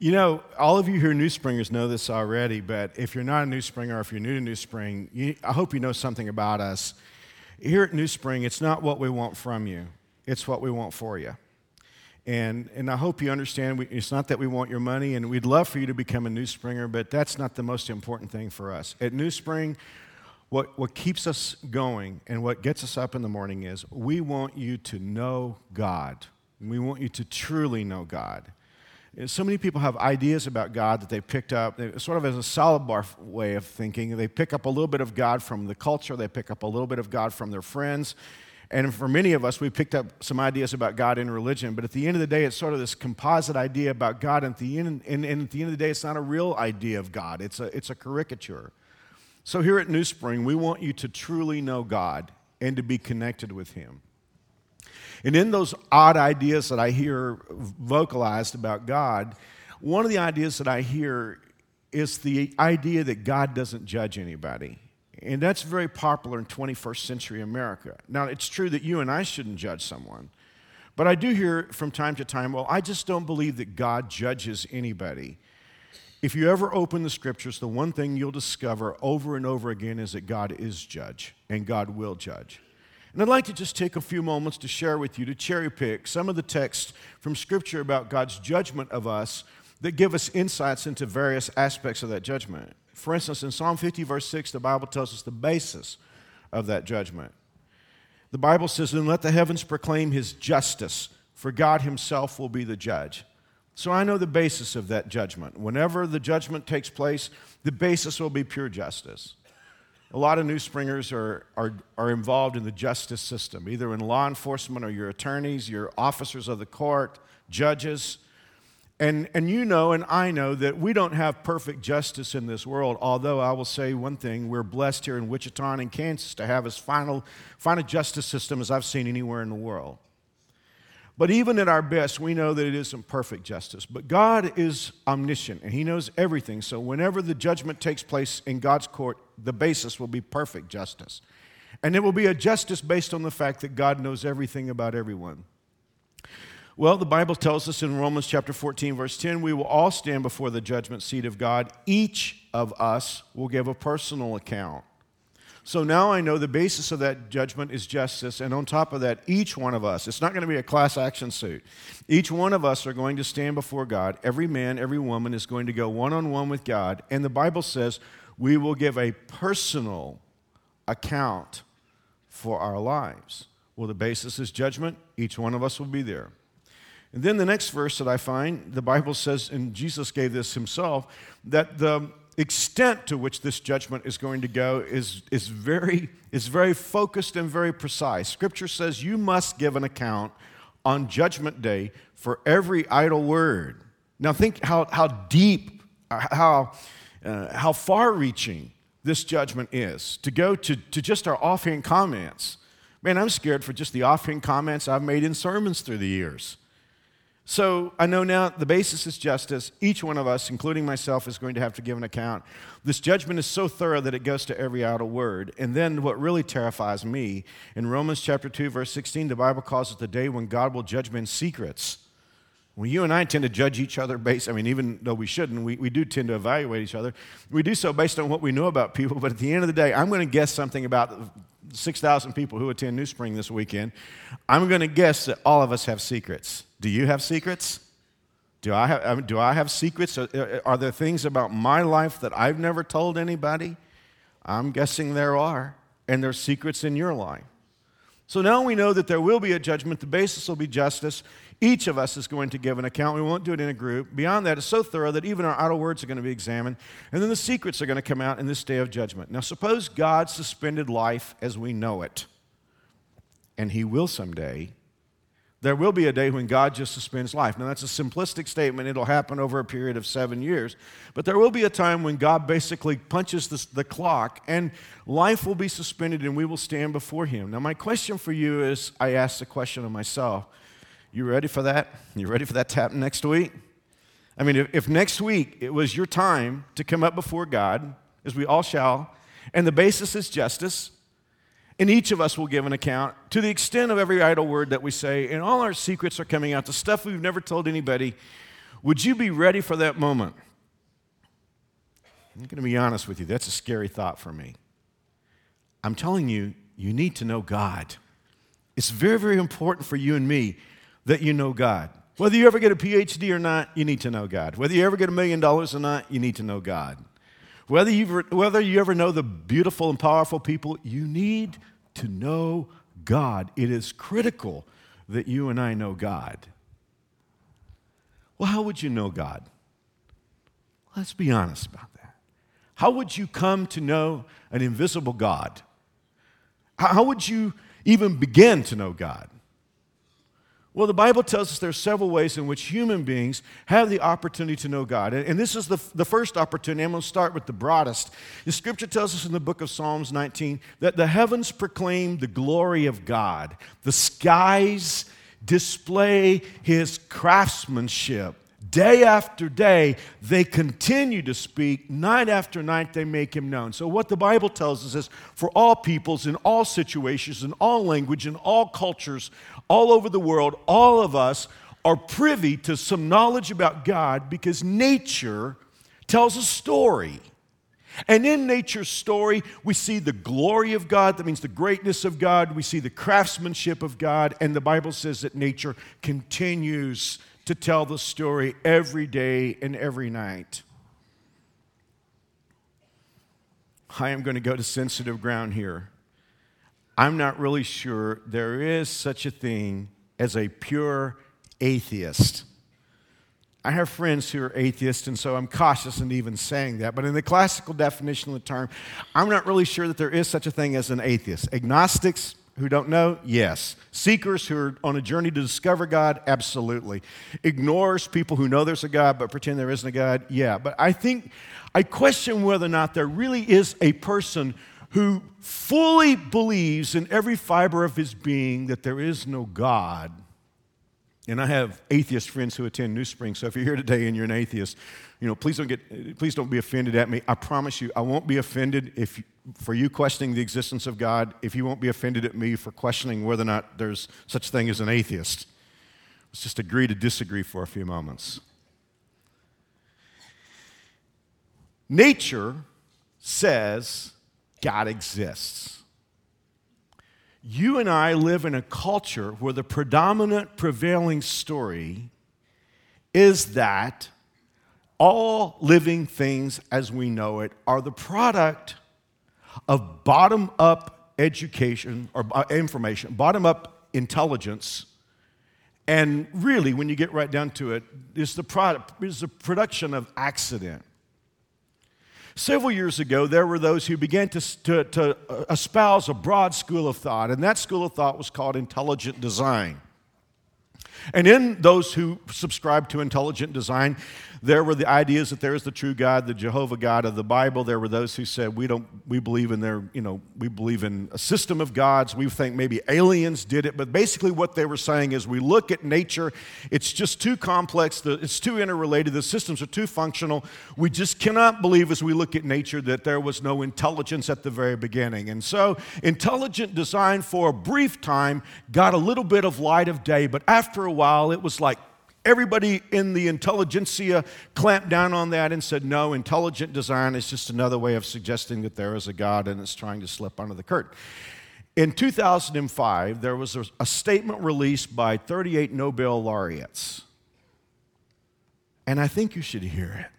You know, all of you who are new springers know this already, but if you're not a new springer or if you're new to New Spring, you, I hope you know something about us. Here at New Spring, it's not what we want from you, it's what we want for you. And, and I hope you understand we, it's not that we want your money, and we'd love for you to become a New Springer, but that's not the most important thing for us. At New Spring, what, what keeps us going and what gets us up in the morning is we want you to know God. We want you to truly know God. So many people have ideas about God that they picked up, sort of as a salad bar way of thinking. They pick up a little bit of God from the culture, they pick up a little bit of God from their friends. And for many of us, we picked up some ideas about God in religion, but at the end of the day, it's sort of this composite idea about God. And at the end, and, and at the end of the day, it's not a real idea of God, it's a, it's a caricature. So here at New Spring, we want you to truly know God and to be connected with Him. And in those odd ideas that I hear vocalized about God, one of the ideas that I hear is the idea that God doesn't judge anybody. And that's very popular in 21st century America. Now, it's true that you and I shouldn't judge someone. But I do hear from time to time, well, I just don't believe that God judges anybody. If you ever open the scriptures, the one thing you'll discover over and over again is that God is judge and God will judge. And I'd like to just take a few moments to share with you, to cherry pick some of the texts from Scripture about God's judgment of us that give us insights into various aspects of that judgment. For instance, in Psalm 50, verse 6, the Bible tells us the basis of that judgment. The Bible says, And let the heavens proclaim his justice, for God himself will be the judge. So I know the basis of that judgment. Whenever the judgment takes place, the basis will be pure justice. A lot of new springers are, are, are involved in the justice system, either in law enforcement or your attorneys, your officers of the court, judges. And, and you know, and I know that we don't have perfect justice in this world, although I will say one thing we're blessed here in Wichita and Kansas to have as final, final justice system as I've seen anywhere in the world. But even at our best, we know that it isn't perfect justice. But God is omniscient and He knows everything. So whenever the judgment takes place in God's court, the basis will be perfect justice. And it will be a justice based on the fact that God knows everything about everyone. Well, the Bible tells us in Romans chapter 14, verse 10, we will all stand before the judgment seat of God. Each of us will give a personal account. So now I know the basis of that judgment is justice, and on top of that, each one of us, it's not going to be a class action suit. Each one of us are going to stand before God. Every man, every woman is going to go one on one with God, and the Bible says we will give a personal account for our lives. Well, the basis is judgment. Each one of us will be there. And then the next verse that I find, the Bible says, and Jesus gave this himself, that the extent to which this judgment is going to go is, is, very, is very focused and very precise. Scripture says you must give an account on Judgment Day for every idle word. Now, think how, how deep, how, uh, how far reaching this judgment is to go to, to just our offhand comments. Man, I'm scared for just the offhand comments I've made in sermons through the years. So I know now the basis is justice. Each one of us, including myself, is going to have to give an account. This judgment is so thorough that it goes to every idle word. And then what really terrifies me, in Romans chapter 2, verse 16, the Bible calls it the day when God will judge men's secrets. Well, you and I tend to judge each other based, I mean, even though we shouldn't, we, we do tend to evaluate each other. We do so based on what we know about people, but at the end of the day, I'm going to guess something about 6,000 people who attend New Spring this weekend. I'm going to guess that all of us have secrets. Do you have secrets? Do I have, do I have secrets? Are there things about my life that I've never told anybody? I'm guessing there are. And there's secrets in your life. So now we know that there will be a judgment. The basis will be justice. Each of us is going to give an account. We won't do it in a group. Beyond that, it's so thorough that even our idle words are going to be examined. And then the secrets are going to come out in this day of judgment. Now, suppose God suspended life as we know it, and He will someday there will be a day when God just suspends life. Now, that's a simplistic statement. It'll happen over a period of seven years. But there will be a time when God basically punches the, the clock and life will be suspended and we will stand before Him. Now, my question for you is I ask the question of myself You ready for that? You ready for that tap next week? I mean, if, if next week it was your time to come up before God, as we all shall, and the basis is justice, and each of us will give an account to the extent of every idle word that we say, and all our secrets are coming out, the stuff we've never told anybody. Would you be ready for that moment? I'm going to be honest with you, that's a scary thought for me. I'm telling you, you need to know God. It's very, very important for you and me that you know God. Whether you ever get a PhD or not, you need to know God. Whether you ever get a million dollars or not, you need to know God. Whether, you whether you ever know the beautiful and powerful people, you need to know God. It is critical that you and I know God. Well, how would you know God? Let's be honest about that. How would you come to know an invisible God? How would you even begin to know God? Well, the Bible tells us there are several ways in which human beings have the opportunity to know God. And this is the, the first opportunity. I'm going to start with the broadest. The scripture tells us in the book of Psalms 19 that the heavens proclaim the glory of God, the skies display his craftsmanship. Day after day, they continue to speak. Night after night, they make him known. So, what the Bible tells us is for all peoples, in all situations, in all language, in all cultures, all over the world, all of us are privy to some knowledge about God because nature tells a story. And in nature's story, we see the glory of God, that means the greatness of God. We see the craftsmanship of God. And the Bible says that nature continues to tell the story every day and every night. I am going to go to sensitive ground here. I'm not really sure there is such a thing as a pure atheist. I have friends who are atheists, and so I'm cautious in even saying that. But in the classical definition of the term, I'm not really sure that there is such a thing as an atheist. Agnostics, who don't know? Yes. Seekers who are on a journey to discover God? Absolutely. Ignores people who know there's a God but pretend there isn't a God? Yeah. But I think, I question whether or not there really is a person who fully believes in every fiber of his being that there is no God. And I have atheist friends who attend New Spring, so if you're here today and you're an atheist, you know, please don't get, please don't be offended at me. I promise you, I won't be offended if for you questioning the existence of God. If you won't be offended at me for questioning whether or not there's such thing as an atheist. Let's just agree to disagree for a few moments. Nature says God exists. You and I live in a culture where the predominant prevailing story is that all living things as we know it are the product of bottom up education or uh, information, bottom up intelligence. And really, when you get right down to it, it, is the product is the production of accident. Several years ago, there were those who began to, to, to uh, espouse a broad school of thought, and that school of thought was called intelligent design. And in those who subscribe to intelligent design, there were the ideas that there is the true God, the Jehovah God of the Bible. There were those who said we don't we believe in their, you know, we believe in a system of gods. We think maybe aliens did it, but basically what they were saying is we look at nature, it's just too complex, it's too interrelated, the systems are too functional. We just cannot believe as we look at nature that there was no intelligence at the very beginning. And so intelligent design for a brief time got a little bit of light of day, but after a while it was like Everybody in the intelligentsia clamped down on that and said, no, intelligent design is just another way of suggesting that there is a God and it's trying to slip under the curtain. In 2005, there was a, a statement released by 38 Nobel laureates. And I think you should hear it.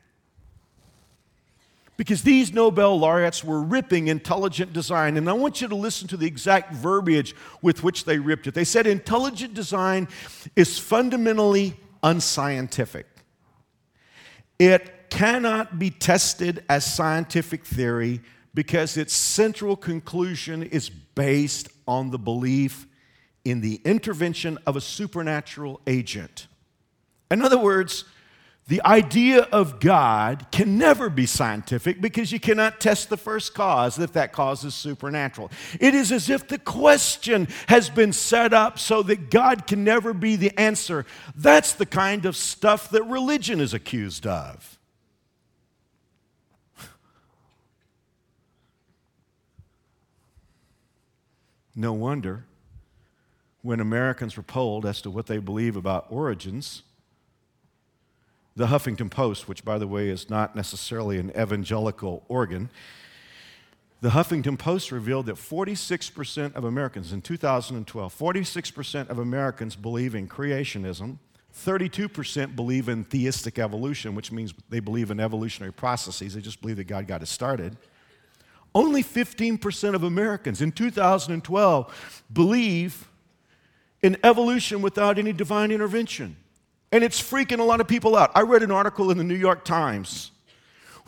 Because these Nobel laureates were ripping intelligent design. And I want you to listen to the exact verbiage with which they ripped it. They said intelligent design is fundamentally unscientific. It cannot be tested as scientific theory because its central conclusion is based on the belief in the intervention of a supernatural agent. In other words, the idea of God can never be scientific because you cannot test the first cause if that cause is supernatural. It is as if the question has been set up so that God can never be the answer. That's the kind of stuff that religion is accused of. No wonder when Americans were polled as to what they believe about origins the Huffington Post, which, by the way, is not necessarily an evangelical organ, the Huffington Post revealed that 46% of Americans in 2012, 46% of Americans believe in creationism, 32% believe in theistic evolution, which means they believe in evolutionary processes. They just believe that God got it started. Only 15% of Americans in 2012 believe in evolution without any divine intervention. And it's freaking a lot of people out. I read an article in the New York Times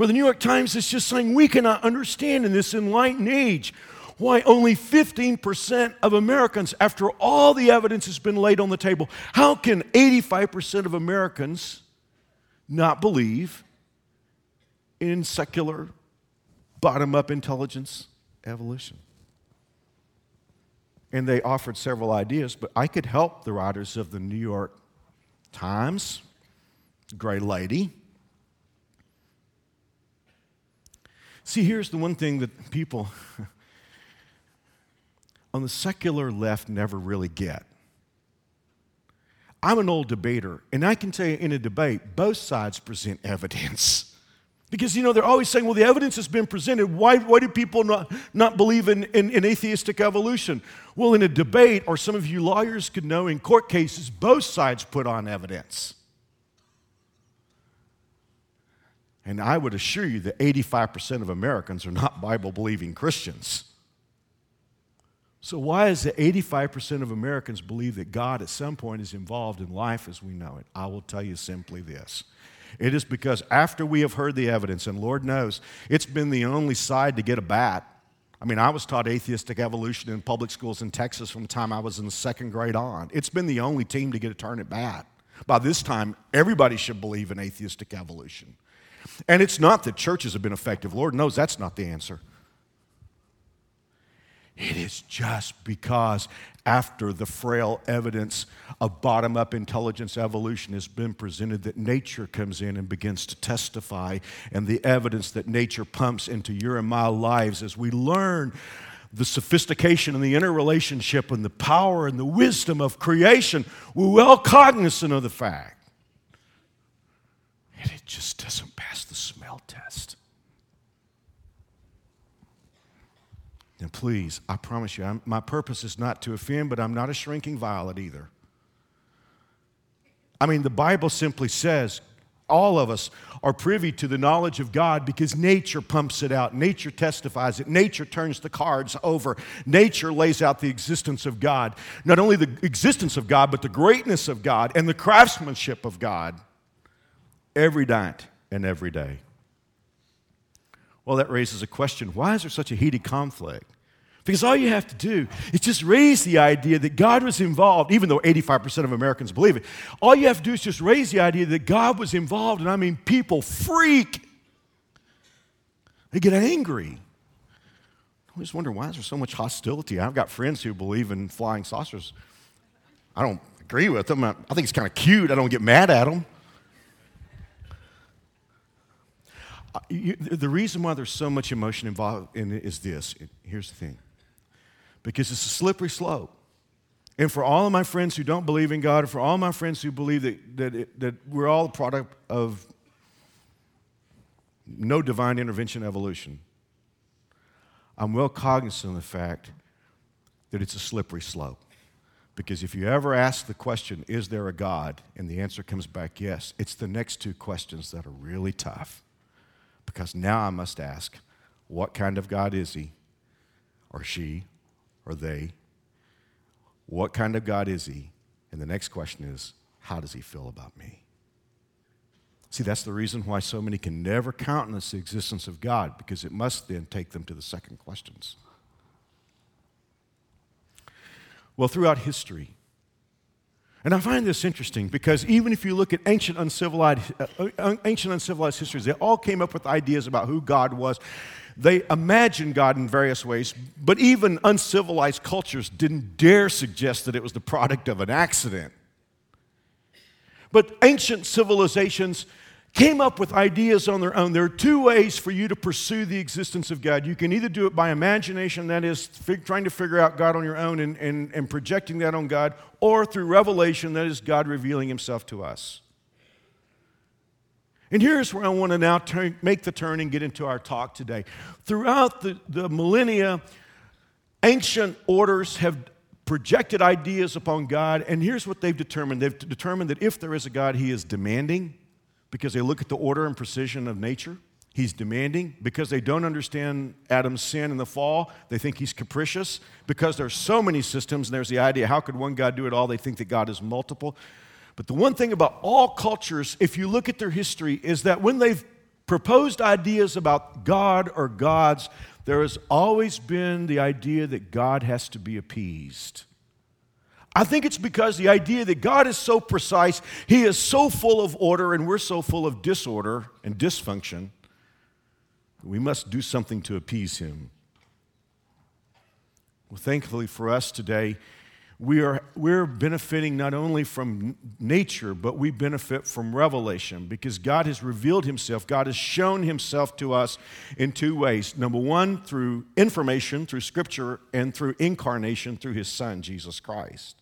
where the New York Times is just saying we cannot understand in this enlightened age why only 15% of Americans, after all the evidence has been laid on the table, how can 85% of Americans not believe in secular, bottom up intelligence evolution? And they offered several ideas, but I could help the writers of the New York Times, Gray Lady. See, here's the one thing that people on the secular left never really get. I'm an old debater, and I can tell you in a debate, both sides present evidence. Because, you know, they're always saying, well, the evidence has been presented. Why, why do people not, not believe in, in, in atheistic evolution? Well, in a debate, or some of you lawyers could know in court cases, both sides put on evidence. And I would assure you that 85% of Americans are not Bible believing Christians. So, why is it 85% of Americans believe that God at some point is involved in life as we know it? I will tell you simply this it is because after we have heard the evidence, and Lord knows it's been the only side to get a bat. I mean, I was taught atheistic evolution in public schools in Texas from the time I was in the second grade on. It's been the only team to get a turn at bat. By this time, everybody should believe in atheistic evolution. And it's not that churches have been effective. Lord knows that's not the answer. It is just because after the frail evidence of bottom up intelligence evolution has been presented that nature comes in and begins to testify, and the evidence that nature pumps into your and my lives as we learn the sophistication and the interrelationship and the power and the wisdom of creation, we're well cognizant of the fact. And it just doesn't pass the smell test. And please, I promise you, I'm, my purpose is not to offend, but I'm not a shrinking violet either. I mean, the Bible simply says all of us are privy to the knowledge of God because nature pumps it out. Nature testifies it. Nature turns the cards over. Nature lays out the existence of God. Not only the existence of God, but the greatness of God and the craftsmanship of God every night and every day. Well, that raises a question why is there such a heated conflict? Because all you have to do is just raise the idea that God was involved, even though 85% of Americans believe it. All you have to do is just raise the idea that God was involved, and I mean, people freak. They get angry. I always wonder why is there so much hostility? I've got friends who believe in flying saucers. I don't agree with them. I think it's kind of cute. I don't get mad at them. Uh, you, the reason why there's so much emotion involved in it is this. Here's the thing because it's a slippery slope. And for all of my friends who don't believe in God, and for all my friends who believe that, that, it, that we're all a product of no divine intervention evolution, I'm well cognizant of the fact that it's a slippery slope. Because if you ever ask the question, is there a God? And the answer comes back yes, it's the next two questions that are really tough. Because now I must ask, what kind of God is he or she or they? What kind of God is he? And the next question is, how does he feel about me? See, that's the reason why so many can never countenance the existence of God, because it must then take them to the second questions. Well, throughout history, and I find this interesting because even if you look at ancient uncivilized, uh, ancient uncivilized histories, they all came up with ideas about who God was. They imagined God in various ways, but even uncivilized cultures didn't dare suggest that it was the product of an accident. But ancient civilizations came up with ideas on their own. There are two ways for you to pursue the existence of God. You can either do it by imagination, that is, fig- trying to figure out God on your own and, and, and projecting that on God, or through revelation, that is, God revealing Himself to us. And here's where I want to now turn, make the turn and get into our talk today. Throughout the, the millennia, ancient orders have projected ideas upon God, and here's what they've determined they've determined that if there is a God, he is demanding because they look at the order and precision of nature. He's demanding because they don't understand Adam's sin and the fall. They think he's capricious because there's so many systems and there's the idea how could one God do it all? They think that God is multiple. But the one thing about all cultures, if you look at their history, is that when they've proposed ideas about God or gods, there has always been the idea that God has to be appeased. I think it's because the idea that God is so precise, He is so full of order, and we're so full of disorder and dysfunction, we must do something to appease Him. Well, thankfully for us today, we are, we're benefiting not only from nature, but we benefit from revelation because God has revealed Himself. God has shown Himself to us in two ways. Number one, through information, through Scripture, and through incarnation, through His Son, Jesus Christ.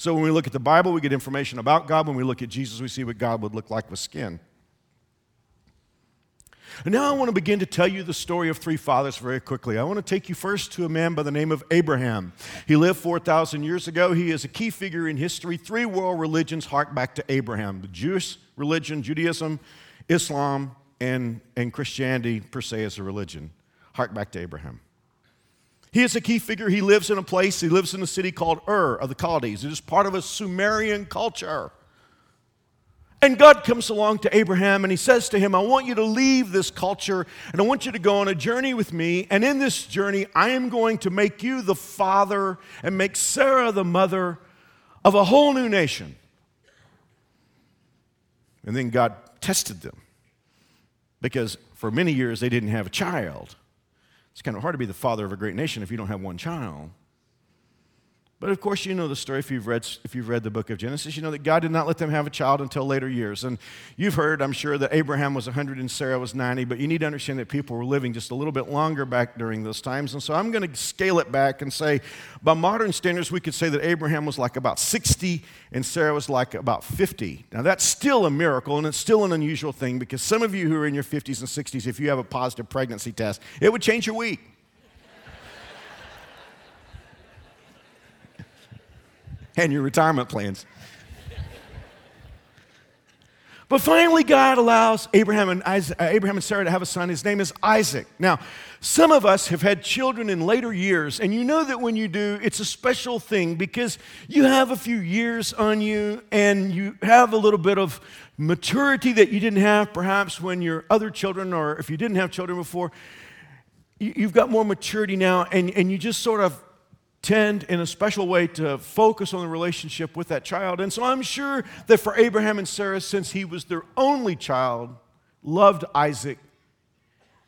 So when we look at the Bible, we get information about God. When we look at Jesus, we see what God would look like with skin. And now I want to begin to tell you the story of three fathers very quickly. I want to take you first to a man by the name of Abraham. He lived 4,000 years ago. He is a key figure in history. Three world religions hark back to Abraham the Jewish religion, Judaism, Islam, and, and Christianity per se as a religion. Hark back to Abraham. He is a key figure. He lives in a place, he lives in a city called Ur of the Chaldees. It is part of a Sumerian culture. And God comes along to Abraham and he says to him, I want you to leave this culture and I want you to go on a journey with me. And in this journey, I am going to make you the father and make Sarah the mother of a whole new nation. And then God tested them because for many years they didn't have a child. It's kind of hard to be the father of a great nation if you don't have one child. But of course, you know the story if you've, read, if you've read the book of Genesis. You know that God did not let them have a child until later years. And you've heard, I'm sure, that Abraham was 100 and Sarah was 90, but you need to understand that people were living just a little bit longer back during those times. And so I'm going to scale it back and say, by modern standards, we could say that Abraham was like about 60 and Sarah was like about 50. Now, that's still a miracle and it's still an unusual thing because some of you who are in your 50s and 60s, if you have a positive pregnancy test, it would change your week. And your retirement plans. But finally, God allows Abraham and, Isaac, uh, Abraham and Sarah to have a son. His name is Isaac. Now, some of us have had children in later years, and you know that when you do, it's a special thing because you have a few years on you and you have a little bit of maturity that you didn't have perhaps when your other children, or if you didn't have children before. You've got more maturity now, and, and you just sort of tend in a special way to focus on the relationship with that child. And so I'm sure that for Abraham and Sarah, since he was their only child, loved Isaac,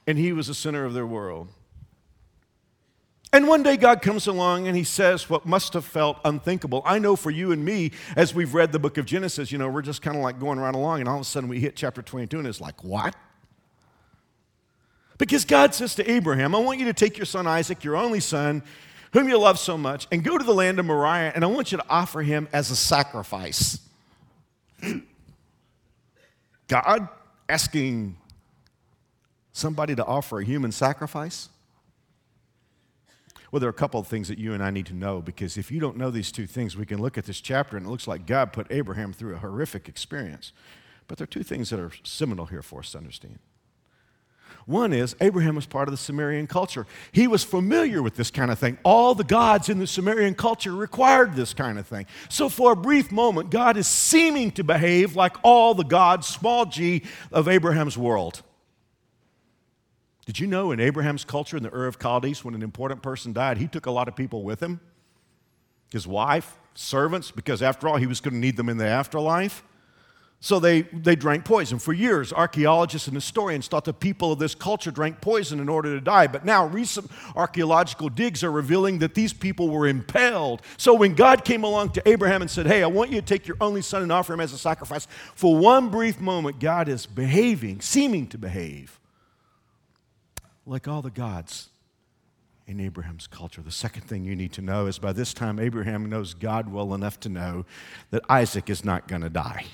and he was the center of their world. And one day God comes along and he says what must have felt unthinkable. I know for you and me, as we've read the book of Genesis, you know, we're just kind of like going right along, and all of a sudden we hit chapter 22, and it's like, what? Because God says to Abraham, I want you to take your son Isaac, your only son, whom you love so much, and go to the land of Moriah, and I want you to offer him as a sacrifice. God asking somebody to offer a human sacrifice? Well, there are a couple of things that you and I need to know because if you don't know these two things, we can look at this chapter and it looks like God put Abraham through a horrific experience. But there are two things that are seminal here for us to understand. One is Abraham was part of the Sumerian culture. He was familiar with this kind of thing. All the gods in the Sumerian culture required this kind of thing. So, for a brief moment, God is seeming to behave like all the gods, small g, of Abraham's world. Did you know in Abraham's culture in the Ur of Chaldees, when an important person died, he took a lot of people with him? His wife, servants, because after all, he was going to need them in the afterlife. So they, they drank poison. For years, archaeologists and historians thought the people of this culture drank poison in order to die. But now, recent archaeological digs are revealing that these people were impaled. So when God came along to Abraham and said, Hey, I want you to take your only son and offer him as a sacrifice, for one brief moment, God is behaving, seeming to behave like all the gods in Abraham's culture. The second thing you need to know is by this time, Abraham knows God well enough to know that Isaac is not going to die.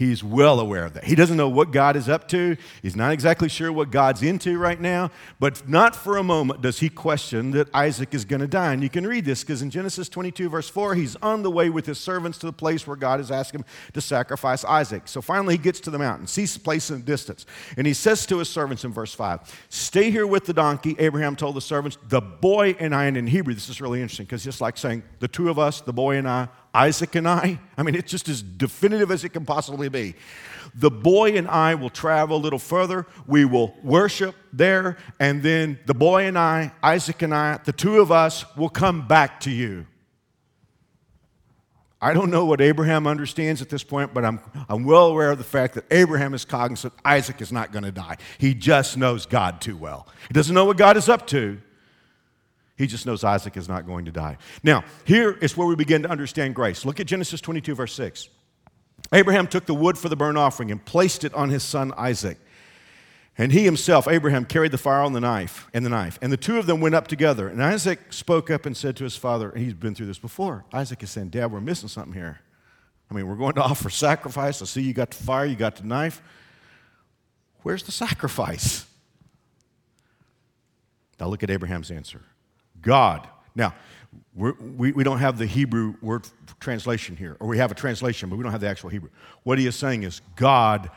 He's well aware of that. He doesn't know what God is up to. He's not exactly sure what God's into right now, but not for a moment does he question that Isaac is going to die. And you can read this because in Genesis 22, verse 4, he's on the way with his servants to the place where God has asked him to sacrifice Isaac. So finally, he gets to the mountain, sees the place in the distance, and he says to his servants in verse 5, Stay here with the donkey. Abraham told the servants, The boy and I, and in Hebrew, this is really interesting because it's like saying, The two of us, the boy and I, Isaac and I. I mean, it's just as definitive as it can possibly be. The boy and I will travel a little further. We will worship there, and then the boy and I, Isaac and I, the two of us will come back to you. I don't know what Abraham understands at this point, but I'm, I'm well aware of the fact that Abraham is cognizant Isaac is not going to die. He just knows God too well. He doesn't know what God is up to, he just knows Isaac is not going to die. Now, here is where we begin to understand grace. Look at Genesis 22, verse 6. Abraham took the wood for the burnt offering and placed it on his son Isaac. And he himself, Abraham, carried the fire on the knife and the knife. And the two of them went up together. And Isaac spoke up and said to his father, and he's been through this before. Isaac is saying, Dad, we're missing something here. I mean, we're going to offer sacrifice. I see you got the fire, you got the knife. Where's the sacrifice? Now look at Abraham's answer. God. Now, we, we don't have the Hebrew word translation here, or we have a translation, but we don't have the actual Hebrew. What he is saying is God,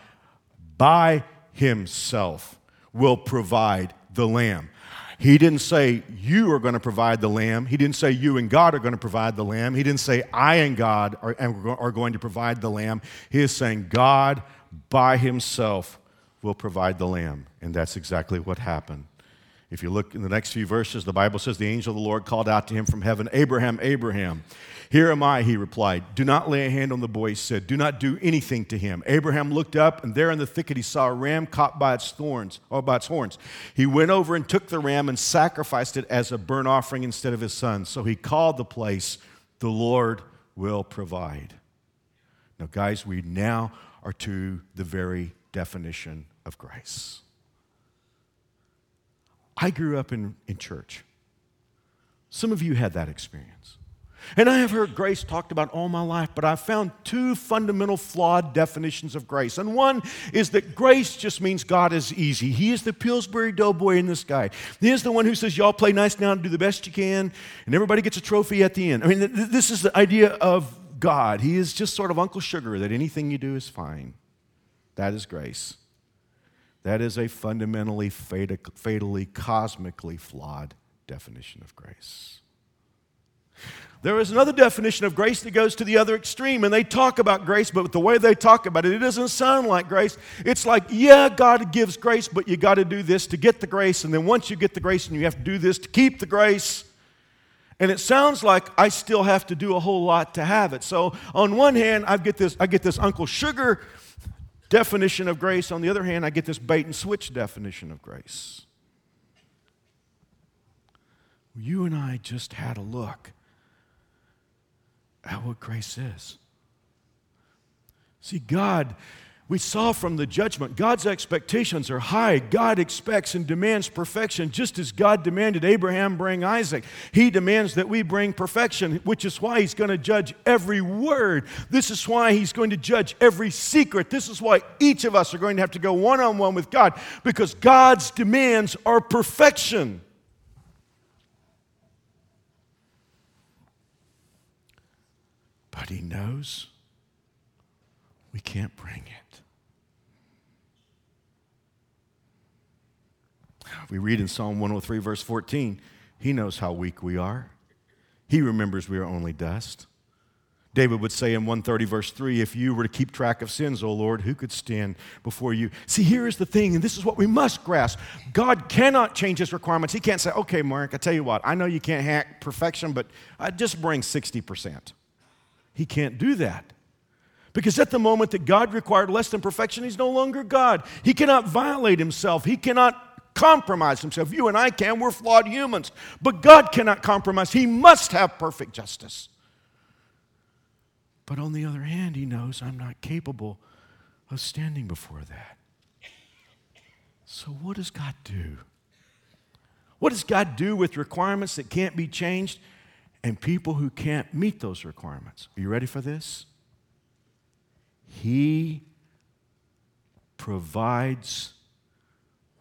by himself, will provide the lamb. He didn't say you are going to provide the lamb. He didn't say you and God are going to provide the lamb. He didn't say I and God are, are going to provide the lamb. He is saying God by himself will provide the lamb. And that's exactly what happened. If you look in the next few verses, the Bible says the angel of the Lord called out to him from heaven, Abraham, Abraham. Here am I, he replied. Do not lay a hand on the boy, he said. Do not do anything to him. Abraham looked up, and there in the thicket he saw a ram caught by its thorns, or by its horns. He went over and took the ram and sacrificed it as a burnt offering instead of his son. So he called the place, The Lord will provide. Now, guys, we now are to the very definition of grace. I grew up in, in church. Some of you had that experience. And I have heard grace talked about all my life, but I've found two fundamental flawed definitions of grace. And one is that grace just means God is easy. He is the Pillsbury Doughboy in the sky. He is the one who says, Y'all play nice now and do the best you can, and everybody gets a trophy at the end. I mean, th- this is the idea of God. He is just sort of Uncle Sugar, that anything you do is fine. That is grace. That is a fundamentally, fatally, cosmically flawed definition of grace. There is another definition of grace that goes to the other extreme, and they talk about grace, but the way they talk about it, it doesn't sound like grace. It's like, yeah, God gives grace, but you got to do this to get the grace, and then once you get the grace, and you have to do this to keep the grace. And it sounds like I still have to do a whole lot to have it. So on one hand, I get this, I get this Uncle Sugar definition of grace. On the other hand, I get this bait and switch definition of grace. You and I just had a look at what grace is. See, God we saw from the judgment, God's expectations are high. God expects and demands perfection, just as God demanded Abraham bring Isaac. He demands that we bring perfection, which is why He's going to judge every word. This is why He's going to judge every secret. This is why each of us are going to have to go one on one with God, because God's demands are perfection. But He knows we can't bring it. We read in Psalm 103, verse 14, He knows how weak we are. He remembers we are only dust. David would say in 130, verse 3, If you were to keep track of sins, O Lord, who could stand before you? See, here is the thing, and this is what we must grasp God cannot change his requirements. He can't say, Okay, Mark, I tell you what, I know you can't hack perfection, but I just bring 60%. He can't do that. Because at the moment that God required less than perfection, he's no longer God. He cannot violate himself. He cannot compromise himself. You and I can, we're flawed humans. But God cannot compromise. He must have perfect justice. But on the other hand, he knows I'm not capable of standing before that. So, what does God do? What does God do with requirements that can't be changed and people who can't meet those requirements? Are you ready for this? He provides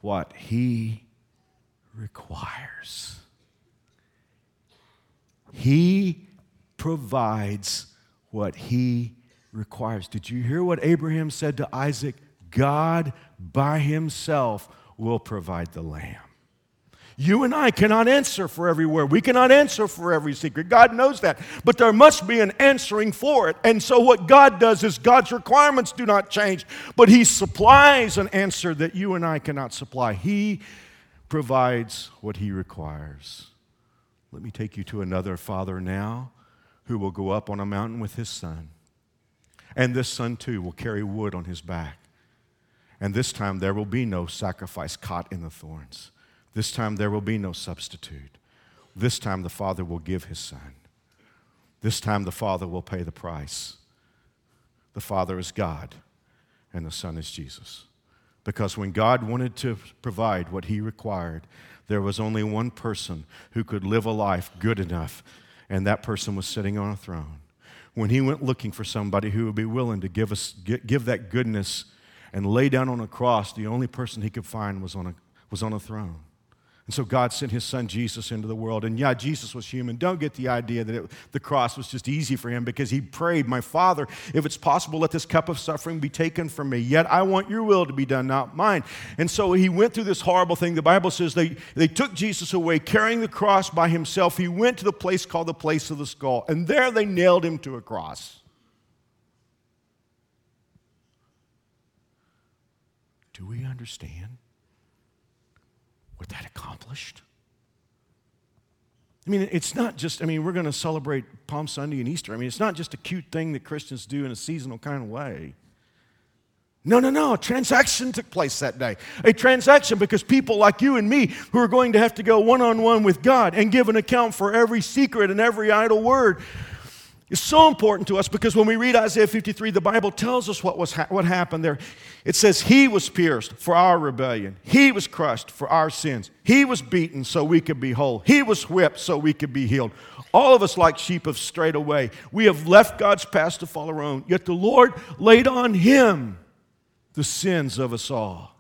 what he requires. He provides what he requires. Did you hear what Abraham said to Isaac? God by himself will provide the lamb. You and I cannot answer for every word. We cannot answer for every secret. God knows that. But there must be an answering for it. And so, what God does is God's requirements do not change, but He supplies an answer that you and I cannot supply. He provides what He requires. Let me take you to another father now who will go up on a mountain with his son. And this son, too, will carry wood on his back. And this time there will be no sacrifice caught in the thorns. This time there will be no substitute. This time the Father will give his Son. This time the Father will pay the price. The Father is God, and the Son is Jesus. Because when God wanted to provide what he required, there was only one person who could live a life good enough, and that person was sitting on a throne. When he went looking for somebody who would be willing to give, us, give that goodness and lay down on a cross, the only person he could find was on a, was on a throne. And so God sent his son Jesus into the world. And yeah, Jesus was human. Don't get the idea that it, the cross was just easy for him because he prayed, My Father, if it's possible, let this cup of suffering be taken from me. Yet I want your will to be done, not mine. And so he went through this horrible thing. The Bible says they, they took Jesus away, carrying the cross by himself. He went to the place called the place of the skull. And there they nailed him to a cross. Do we understand? What that accomplished? I mean, it's not just, I mean, we're going to celebrate Palm Sunday and Easter. I mean, it's not just a cute thing that Christians do in a seasonal kind of way. No, no, no. A transaction took place that day. A transaction because people like you and me who are going to have to go one on one with God and give an account for every secret and every idle word is so important to us because when we read Isaiah 53, the Bible tells us what, was ha- what happened there. It says, He was pierced for our rebellion, He was crushed for our sins, He was beaten so we could be whole, He was whipped so we could be healed. All of us, like sheep, have strayed away. We have left God's path to follow our own, yet the Lord laid on Him the sins of us all.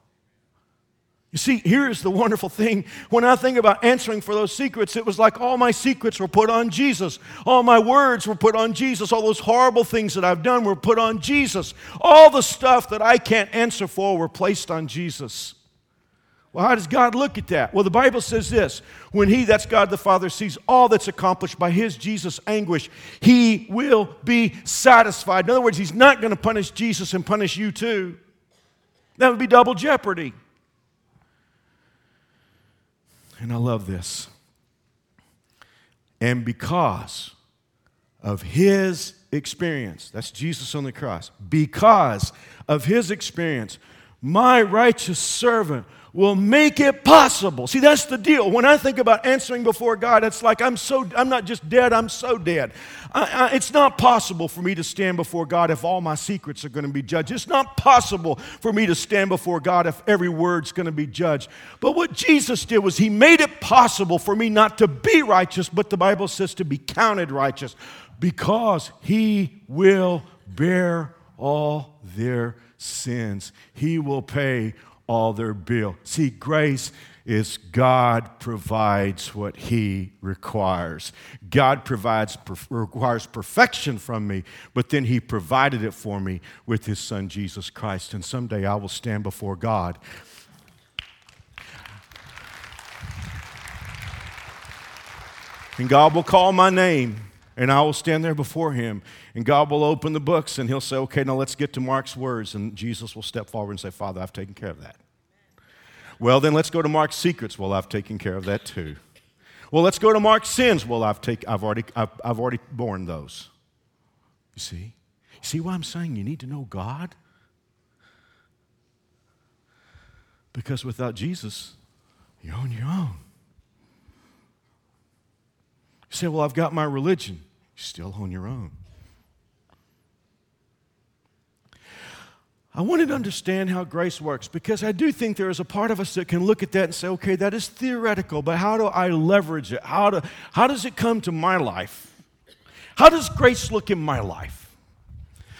You see, here's the wonderful thing. When I think about answering for those secrets, it was like all my secrets were put on Jesus. All my words were put on Jesus. All those horrible things that I've done were put on Jesus. All the stuff that I can't answer for were placed on Jesus. Well, how does God look at that? Well, the Bible says this when He, that's God the Father, sees all that's accomplished by His Jesus' anguish, He will be satisfied. In other words, He's not going to punish Jesus and punish you too. That would be double jeopardy. And I love this. And because of his experience, that's Jesus on the cross, because of his experience, my righteous servant will make it possible. See, that's the deal. When I think about answering before God, it's like I'm so, I'm not just dead, I'm so dead. I, I, it's not possible for me to stand before God if all my secrets are going to be judged. It's not possible for me to stand before God if every word's going to be judged. But what Jesus did was he made it possible for me not to be righteous, but the Bible says to be counted righteous because he will bear all their sins. He will pay all their bill. See, grace is God provides what He requires. God provides requires perfection from me, but then He provided it for me with His Son Jesus Christ. And someday I will stand before God. And God will call my name, and I will stand there before Him. And God will open the books, and He'll say, Okay, now let's get to Mark's words. And Jesus will step forward and say, Father, I've taken care of that. Well, then let's go to Mark's secrets. Well, I've taken care of that too. Well, let's go to Mark's sins. Well, I've, take, I've, already, I've, I've already borne those. You see? You see why I'm saying you need to know God? Because without Jesus, you're on your own. Say, Well, I've got my religion. You're still on your own. I wanted to understand how grace works because I do think there is a part of us that can look at that and say, okay, that is theoretical, but how do I leverage it? How, do, how does it come to my life? How does grace look in my life?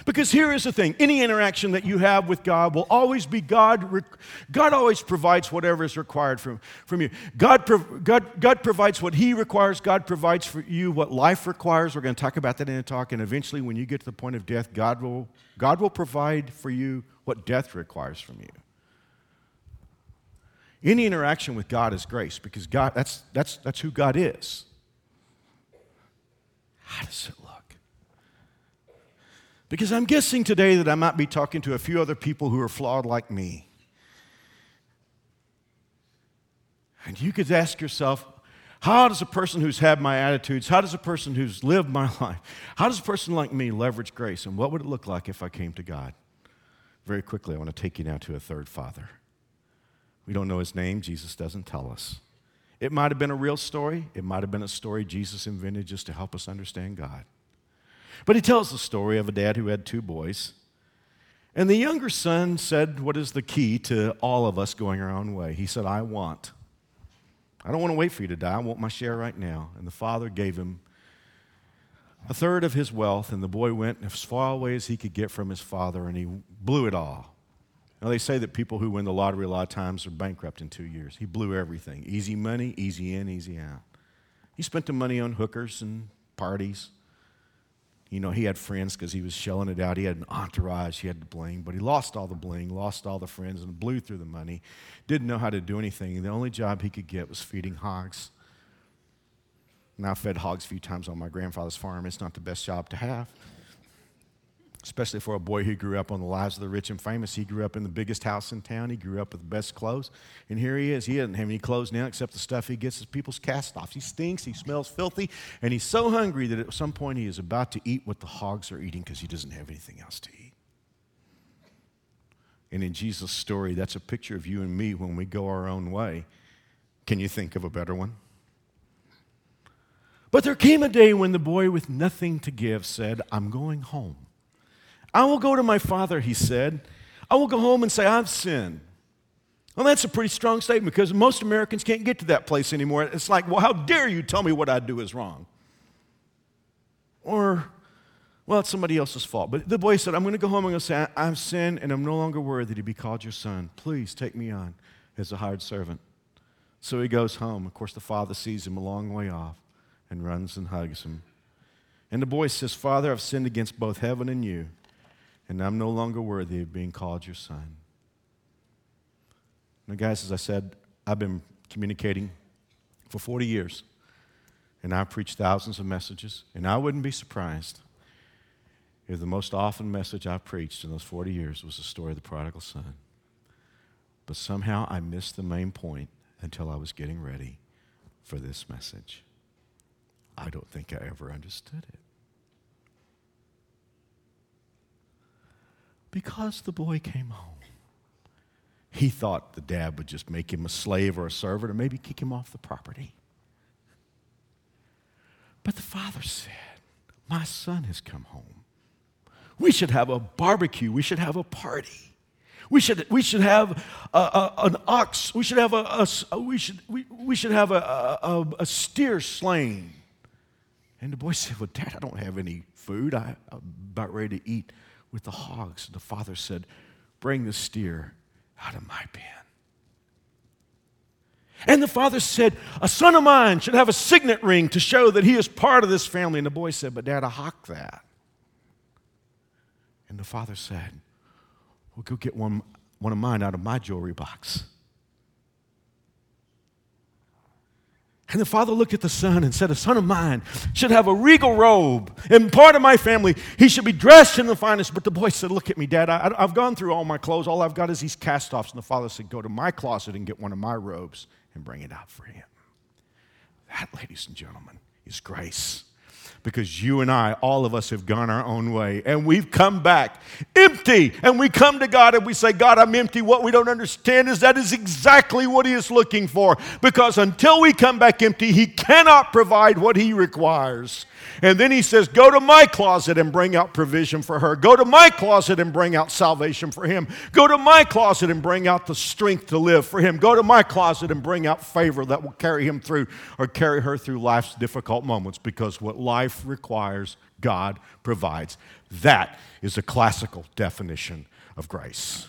Because here is the thing any interaction that you have with God will always be God. God always provides whatever is required from, from you. God, God, God provides what He requires, God provides for you what life requires. We're going to talk about that in a talk. And eventually, when you get to the point of death, God will, God will provide for you what death requires from you. Any interaction with God is grace because God, that's, that's, that's who God is. How does it look? Because I'm guessing today that I might be talking to a few other people who are flawed like me. And you could ask yourself, how does a person who's had my attitudes, how does a person who's lived my life, how does a person like me leverage grace? And what would it look like if I came to God? Very quickly, I want to take you now to a third father. We don't know his name, Jesus doesn't tell us. It might have been a real story, it might have been a story Jesus invented just to help us understand God. But he tells the story of a dad who had two boys. And the younger son said, What is the key to all of us going our own way? He said, I want. I don't want to wait for you to die. I want my share right now. And the father gave him a third of his wealth, and the boy went as far away as he could get from his father, and he blew it all. Now, they say that people who win the lottery a lot of times are bankrupt in two years. He blew everything easy money, easy in, easy out. He spent the money on hookers and parties. You know, he had friends because he was shelling it out. He had an entourage, he had the bling, but he lost all the bling, lost all the friends, and blew through the money. Didn't know how to do anything. The only job he could get was feeding hogs. And I fed hogs a few times on my grandfather's farm. It's not the best job to have especially for a boy who grew up on the lives of the rich and famous. He grew up in the biggest house in town. He grew up with the best clothes. And here he is. He doesn't have any clothes now except the stuff he gets as people's cast offs. He stinks. He smells filthy. And he's so hungry that at some point he is about to eat what the hogs are eating because he doesn't have anything else to eat. And in Jesus' story, that's a picture of you and me when we go our own way. Can you think of a better one? But there came a day when the boy with nothing to give said, I'm going home. I will go to my father, he said. I will go home and say, I've sinned. Well, that's a pretty strong statement because most Americans can't get to that place anymore. It's like, well, how dare you tell me what I do is wrong? Or, well, it's somebody else's fault. But the boy said, I'm going to go home and say, I've sinned and I'm no longer worthy to be called your son. Please take me on as a hired servant. So he goes home. Of course, the father sees him a long way off and runs and hugs him. And the boy says, Father, I've sinned against both heaven and you and I'm no longer worthy of being called your son. Now, guys, as I said, I've been communicating for 40 years, and I've preached thousands of messages, and I wouldn't be surprised if the most often message I've preached in those 40 years was the story of the prodigal son. But somehow I missed the main point until I was getting ready for this message. I don't think I ever understood it. Because the boy came home. He thought the dad would just make him a slave or a servant or maybe kick him off the property. But the father said, My son has come home. We should have a barbecue. We should have a party. We should, we should have a, a, an ox. We should have a, a we should, we, we should have a, a, steer slain. And the boy said, Well, Dad, I don't have any food. I, I'm about ready to eat with the hogs. And The father said, Bring the steer out of my pen. And the father said, A son of mine should have a signet ring to show that he is part of this family. And the boy said, But dad, I hock that. And the father said, Well, go get one, one of mine out of my jewelry box. And the father looked at the son and said, A son of mine should have a regal robe. And part of my family, he should be dressed in the finest. But the boy said, Look at me, Dad. I, have gone through all my clothes. All I've got is these cast offs. And the father said, Go to my closet and get one of my robes and bring it out for him. That, ladies and gentlemen, is grace because you and I, all of us, have gone our own way and we've come back empty. And we come to God and we say, God, I'm empty. What we don't understand is that is exactly what He is looking for because until we come back empty, He cannot provide what He requires. And then he says, Go to my closet and bring out provision for her. Go to my closet and bring out salvation for him. Go to my closet and bring out the strength to live for him. Go to my closet and bring out favor that will carry him through or carry her through life's difficult moments because what life requires, God provides. That is a classical definition of grace.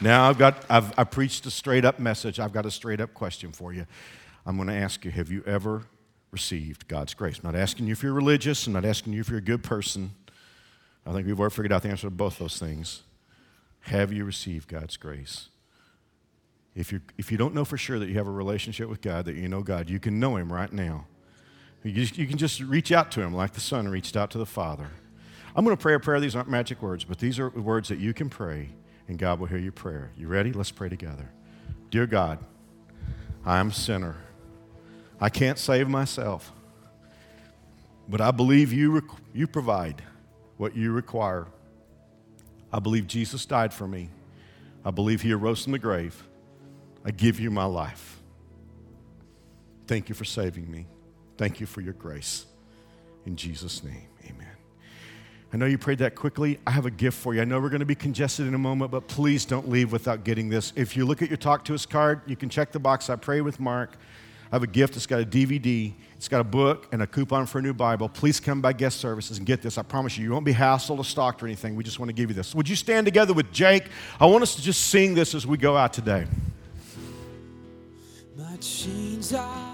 Now I've got I've I preached a straight up message. I've got a straight up question for you. I'm going to ask you, have you ever received God's grace? I'm not asking you if you're religious, I'm not asking you if you're a good person. I think we've already figured out the answer to both those things. Have you received God's grace? If you, if you don't know for sure that you have a relationship with God, that you know God, you can know Him right now. You, you can just reach out to Him like the Son reached out to the Father. I'm going to pray a prayer. These aren't magic words, but these are words that you can pray and God will hear your prayer. You ready? Let's pray together. Dear God, I am a sinner. I can't save myself, but I believe you, you provide what you require. I believe Jesus died for me. I believe he arose from the grave. I give you my life. Thank you for saving me. Thank you for your grace. In Jesus' name, amen. I know you prayed that quickly. I have a gift for you. I know we're going to be congested in a moment, but please don't leave without getting this. If you look at your Talk to Us card, you can check the box. I pray with Mark. I have a gift. It's got a DVD, it's got a book, and a coupon for a new Bible. Please come by guest services and get this. I promise you, you won't be hassled or stalked or anything. We just want to give you this. Would you stand together with Jake? I want us to just sing this as we go out today. Chains are